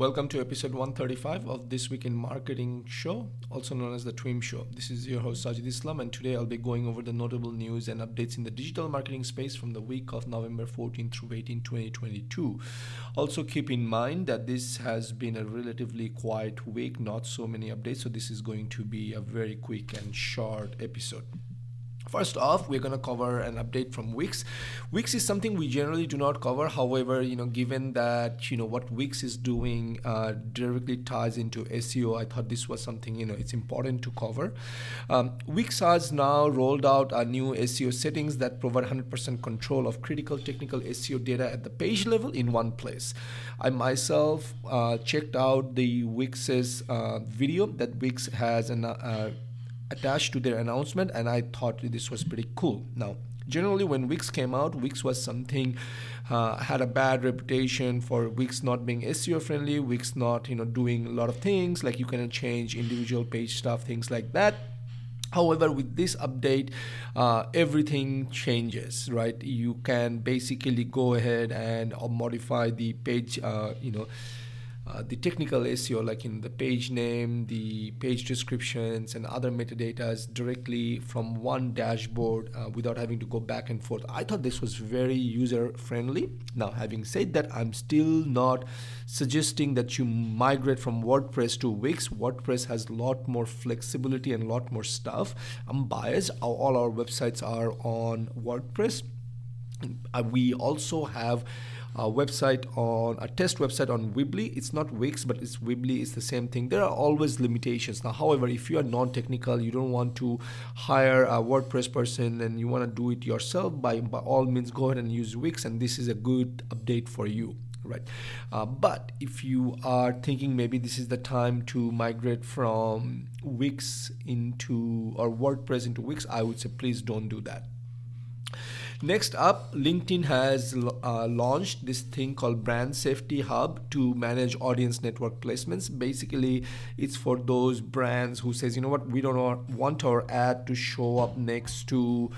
Welcome to episode 135 of This Week in Marketing show, also known as the TWIM show. This is your host Sajid Islam, and today I'll be going over the notable news and updates in the digital marketing space from the week of November 14 through 18, 2022. Also, keep in mind that this has been a relatively quiet week, not so many updates, so this is going to be a very quick and short episode. First off, we're going to cover an update from Wix. Wix is something we generally do not cover. However, you know, given that you know what Wix is doing uh, directly ties into SEO, I thought this was something you know it's important to cover. Um, Wix has now rolled out a new SEO settings that provide 100% control of critical technical SEO data at the page level in one place. I myself uh, checked out the Wix's uh, video that Wix has an uh, attached to their announcement, and I thought this was pretty cool. Now, generally, when Wix came out, Wix was something uh, had a bad reputation for Wix not being SEO friendly, Wix not you know doing a lot of things like you can change individual page stuff, things like that. However, with this update, uh, everything changes, right? You can basically go ahead and uh, modify the page, uh, you know uh, the technical SEO, like in the page name, the page descriptions, and other metadata directly from one dashboard uh, without having to go back and forth. I thought this was very user friendly. Now, having said that, I'm still not suggesting that you migrate from WordPress to Wix. WordPress has a lot more flexibility and a lot more stuff. I'm biased. All our websites are on WordPress. Uh, we also have a website on a test website on Weebly. It's not Wix, but it's Weebly. It's the same thing. There are always limitations. Now, however, if you are non-technical, you don't want to hire a WordPress person and you want to do it yourself, by by all means, go ahead and use Wix, and this is a good update for you right uh, but if you are thinking maybe this is the time to migrate from wix into or wordpress into wix i would say please don't do that Next up, LinkedIn has uh, launched this thing called Brand Safety Hub to manage audience network placements. Basically, it's for those brands who says, you know what, we don't want our ad to show up next to,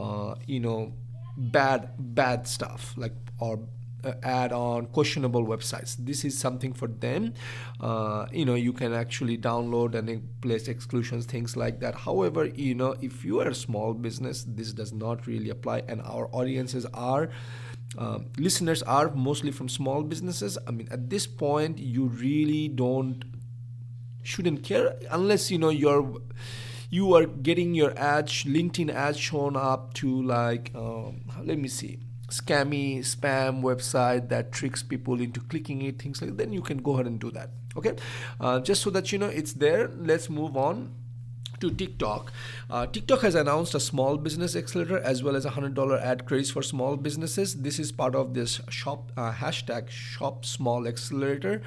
uh, you know, bad bad stuff like or uh, add on questionable websites. This is something for them. Uh, you know you can actually download and place exclusions things like that. However you know if you are a small business this does not really apply and our audiences are uh, listeners are mostly from small businesses. I mean at this point you really don't shouldn't care unless you know you're you are getting your ads linkedin ads shown up to like um, let me see scammy spam website that tricks people into clicking it things like that, then you can go ahead and do that okay uh, just so that you know it's there let's move on to TikTok. Uh, TikTok has announced a small business accelerator as well as a hundred dollar ad credits for small businesses. This is part of this shop uh, hashtag Shop Small Accelerator,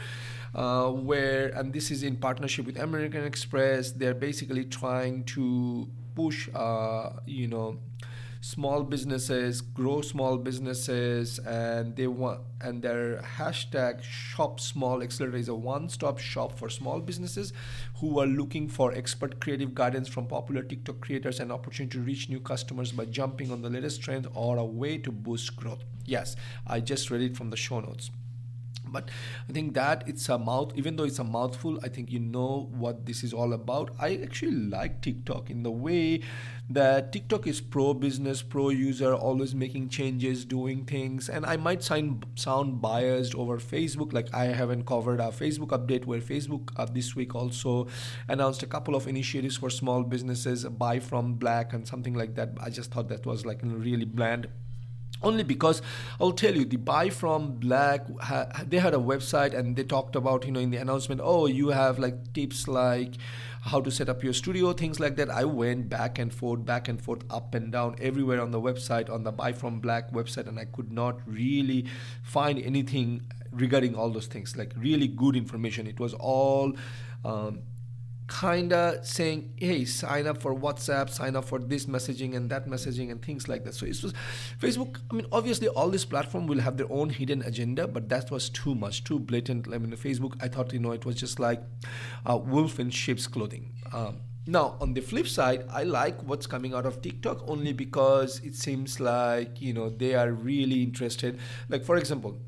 uh, where and this is in partnership with American Express. They're basically trying to push, uh, you know small businesses grow small businesses and they want and their hashtag shop small accelerator is a one-stop shop for small businesses who are looking for expert creative guidance from popular tiktok creators and opportunity to reach new customers by jumping on the latest trend or a way to boost growth. Yes i just read it from the show notes but i think that it's a mouth even though it's a mouthful i think you know what this is all about. I actually like tiktok in the way that tiktok is pro business pro user always making changes doing things. And i might sound sound biased over facebook like i haven't covered a facebook update where facebook uh, this week also announced a couple of initiatives for small businesses buy from black and something like that. I just thought that was like really bland only because I'll tell you the buy from black they had a website and they talked about you know in the announcement oh you have like tips like how to set up your studio things like that. I went back and forth back and forth up and down everywhere on the website on the buy from black website and I could not really find anything regarding all those things like really good information. It was all um, kind of saying, hey, sign up for WhatsApp, sign up for this messaging and that messaging and things like that. So it was Facebook. I mean, obviously, all this platform will have their own hidden agenda, but that was too much, too blatant. I mean, Facebook, I thought, you know, it was just like a wolf in sheep's clothing. Um, now, on the flip side, I like what's coming out of TikTok only because it seems like, you know, they are really interested. Like, for example,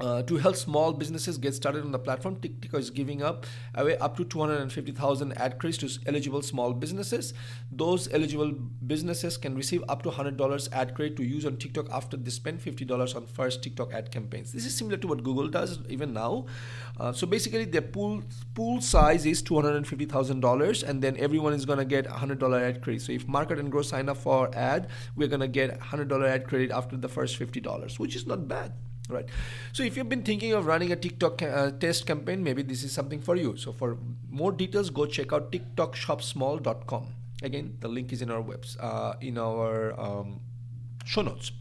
uh, to help small businesses get started on the platform, TikTok is giving up away up to 250,000 ad credits to eligible small businesses. Those eligible businesses can receive up to $100 ad credit to use on TikTok after they spend $50 on first TikTok ad campaigns. This is similar to what Google does even now. Uh, so basically, their pool pool size is $250,000, and then everyone is gonna get $100 ad credit. So if Market and Grow sign up for ad, we're gonna get $100 ad credit after the first $50, which is not bad right. So if you've been thinking of running a tiktok uh, test campaign maybe this is something for you. So for more details go check out tiktokshopsmall.com again the link is in our webs uh, in our um, show notes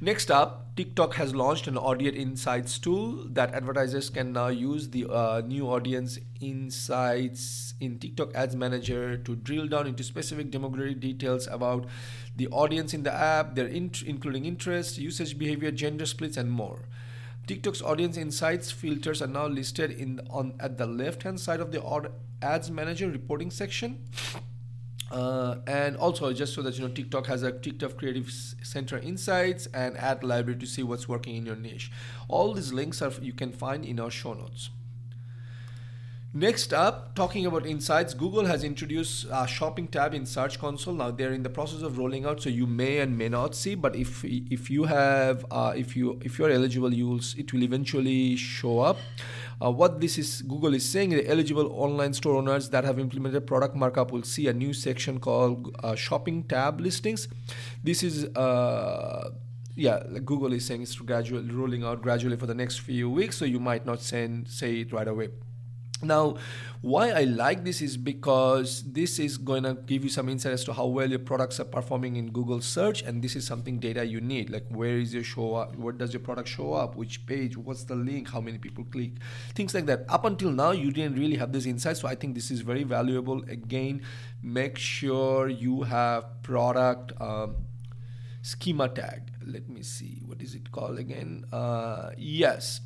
Next up, TikTok has launched an Audience Insights tool that advertisers can now use the uh, new audience insights in TikTok Ads Manager to drill down into specific demographic details about the audience in the app, their int- including interest, usage behavior, gender splits, and more. TikTok's audience insights filters are now listed in on at the left-hand side of the Ads Manager reporting section. Uh, and also just so that you know tiktok has a tiktok creative center insights and ad library to see what's working in your niche all these links are you can find in our show notes Next up, talking about insights, Google has introduced a shopping tab in Search Console. Now they're in the process of rolling out, so you may and may not see. But if if you have uh, if you if you are eligible, you will it will eventually show up. Uh, what this is Google is saying the eligible online store owners that have implemented product markup will see a new section called uh, shopping tab listings. This is uh, yeah, Google is saying it's gradually rolling out gradually for the next few weeks, so you might not send say it right away. Now, why I like this is because this is going to give you some insight as to how well your products are performing in Google search, and this is something data you need. Like where is your show up? Where does your product show up? Which page? What's the link? How many people click? Things like that. Up until now, you didn't really have this insight, so I think this is very valuable. Again, make sure you have product um, schema tag. Let me see. What is it called again? Uh, yes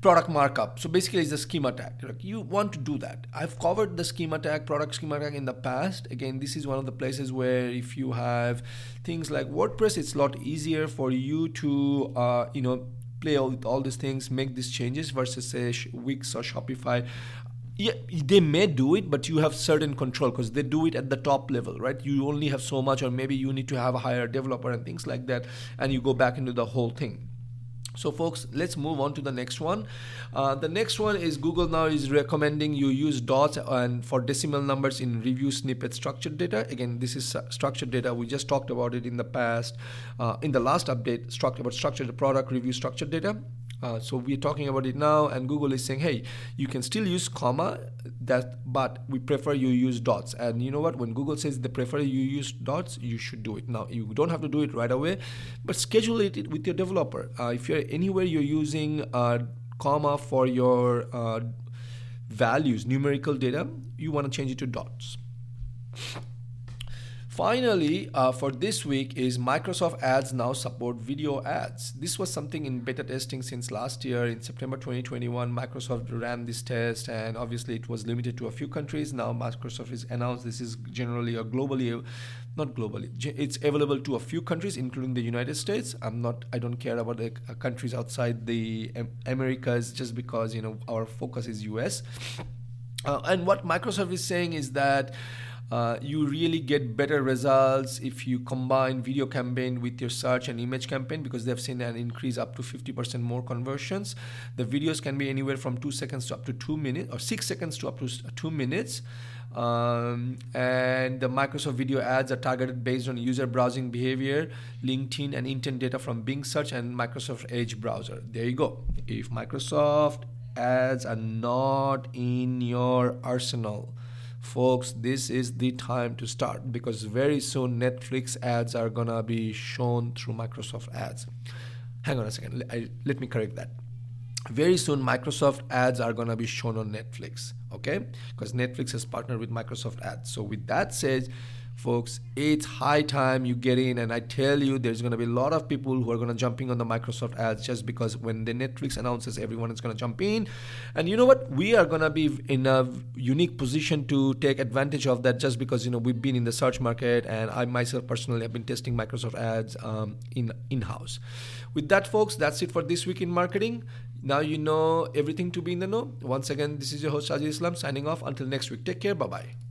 product markup. So basically, it's a schema tag. Like you want to do that. I've covered the schema tag, product schema tag in the past. Again, this is one of the places where if you have things like WordPress, it's a lot easier for you to, uh, you know, play all, all these things, make these changes versus say Wix or Shopify. Yeah, they may do it, but you have certain control because they do it at the top level, right? You only have so much, or maybe you need to have a higher developer and things like that, and you go back into the whole thing so folks let's move on to the next one. Uh, the next one is google now is recommending you use dots and for decimal numbers in review snippet structured data. Again this is structured data. We just talked about it in the past uh, in the last update structured about structured product review structured data uh, so we're talking about it now, and Google is saying, hey, you can still use comma, that, but we prefer you use dots. And you know what? When Google says they prefer you use dots, you should do it. Now you don't have to do it right away, but schedule it with your developer. Uh, if you're anywhere you're using uh, comma for your uh, values, numerical data, you want to change it to dots. Finally, uh, for this week is Microsoft Ads now support video ads. This was something in beta testing since last year. In September 2021, Microsoft ran this test, and obviously it was limited to a few countries. Now Microsoft has announced this is generally a globally, not globally, it's available to a few countries, including the United States. I'm not, I don't care about the uh, countries outside the Americas just because you know our focus is US. Uh, and what Microsoft is saying is that uh, you really get better results if you combine video campaign with your search and image campaign because they've seen an increase up to 50% more conversions. The videos can be anywhere from two seconds to up to two minutes or six seconds to up to two minutes. Um, and the Microsoft video ads are targeted based on user browsing behavior, LinkedIn, and intent data from Bing Search and Microsoft Edge browser. There you go. If Microsoft ads are not in your arsenal, folks this is the time to start because very soon netflix ads are gonna be shown through microsoft ads. Hang on a second. I, let me correct that. Very soon microsoft ads are gonna be shown on netflix okay? Because netflix has partnered with microsoft ads. So with that said folks it's high time you get in. And i tell you there's going to be a lot of people who are going to jumping on the microsoft ads just because when the netflix announces everyone is going to jump in. And you know what? We are going to be in a unique position to take advantage of that just because you know we've been in the search market and i myself personally have been testing microsoft ads um, in in-house. With that folks that's it for this week in marketing. Now you know everything to be in the know. Once again this is your host Sajid Islam signing off. Until next week take care. Bye bye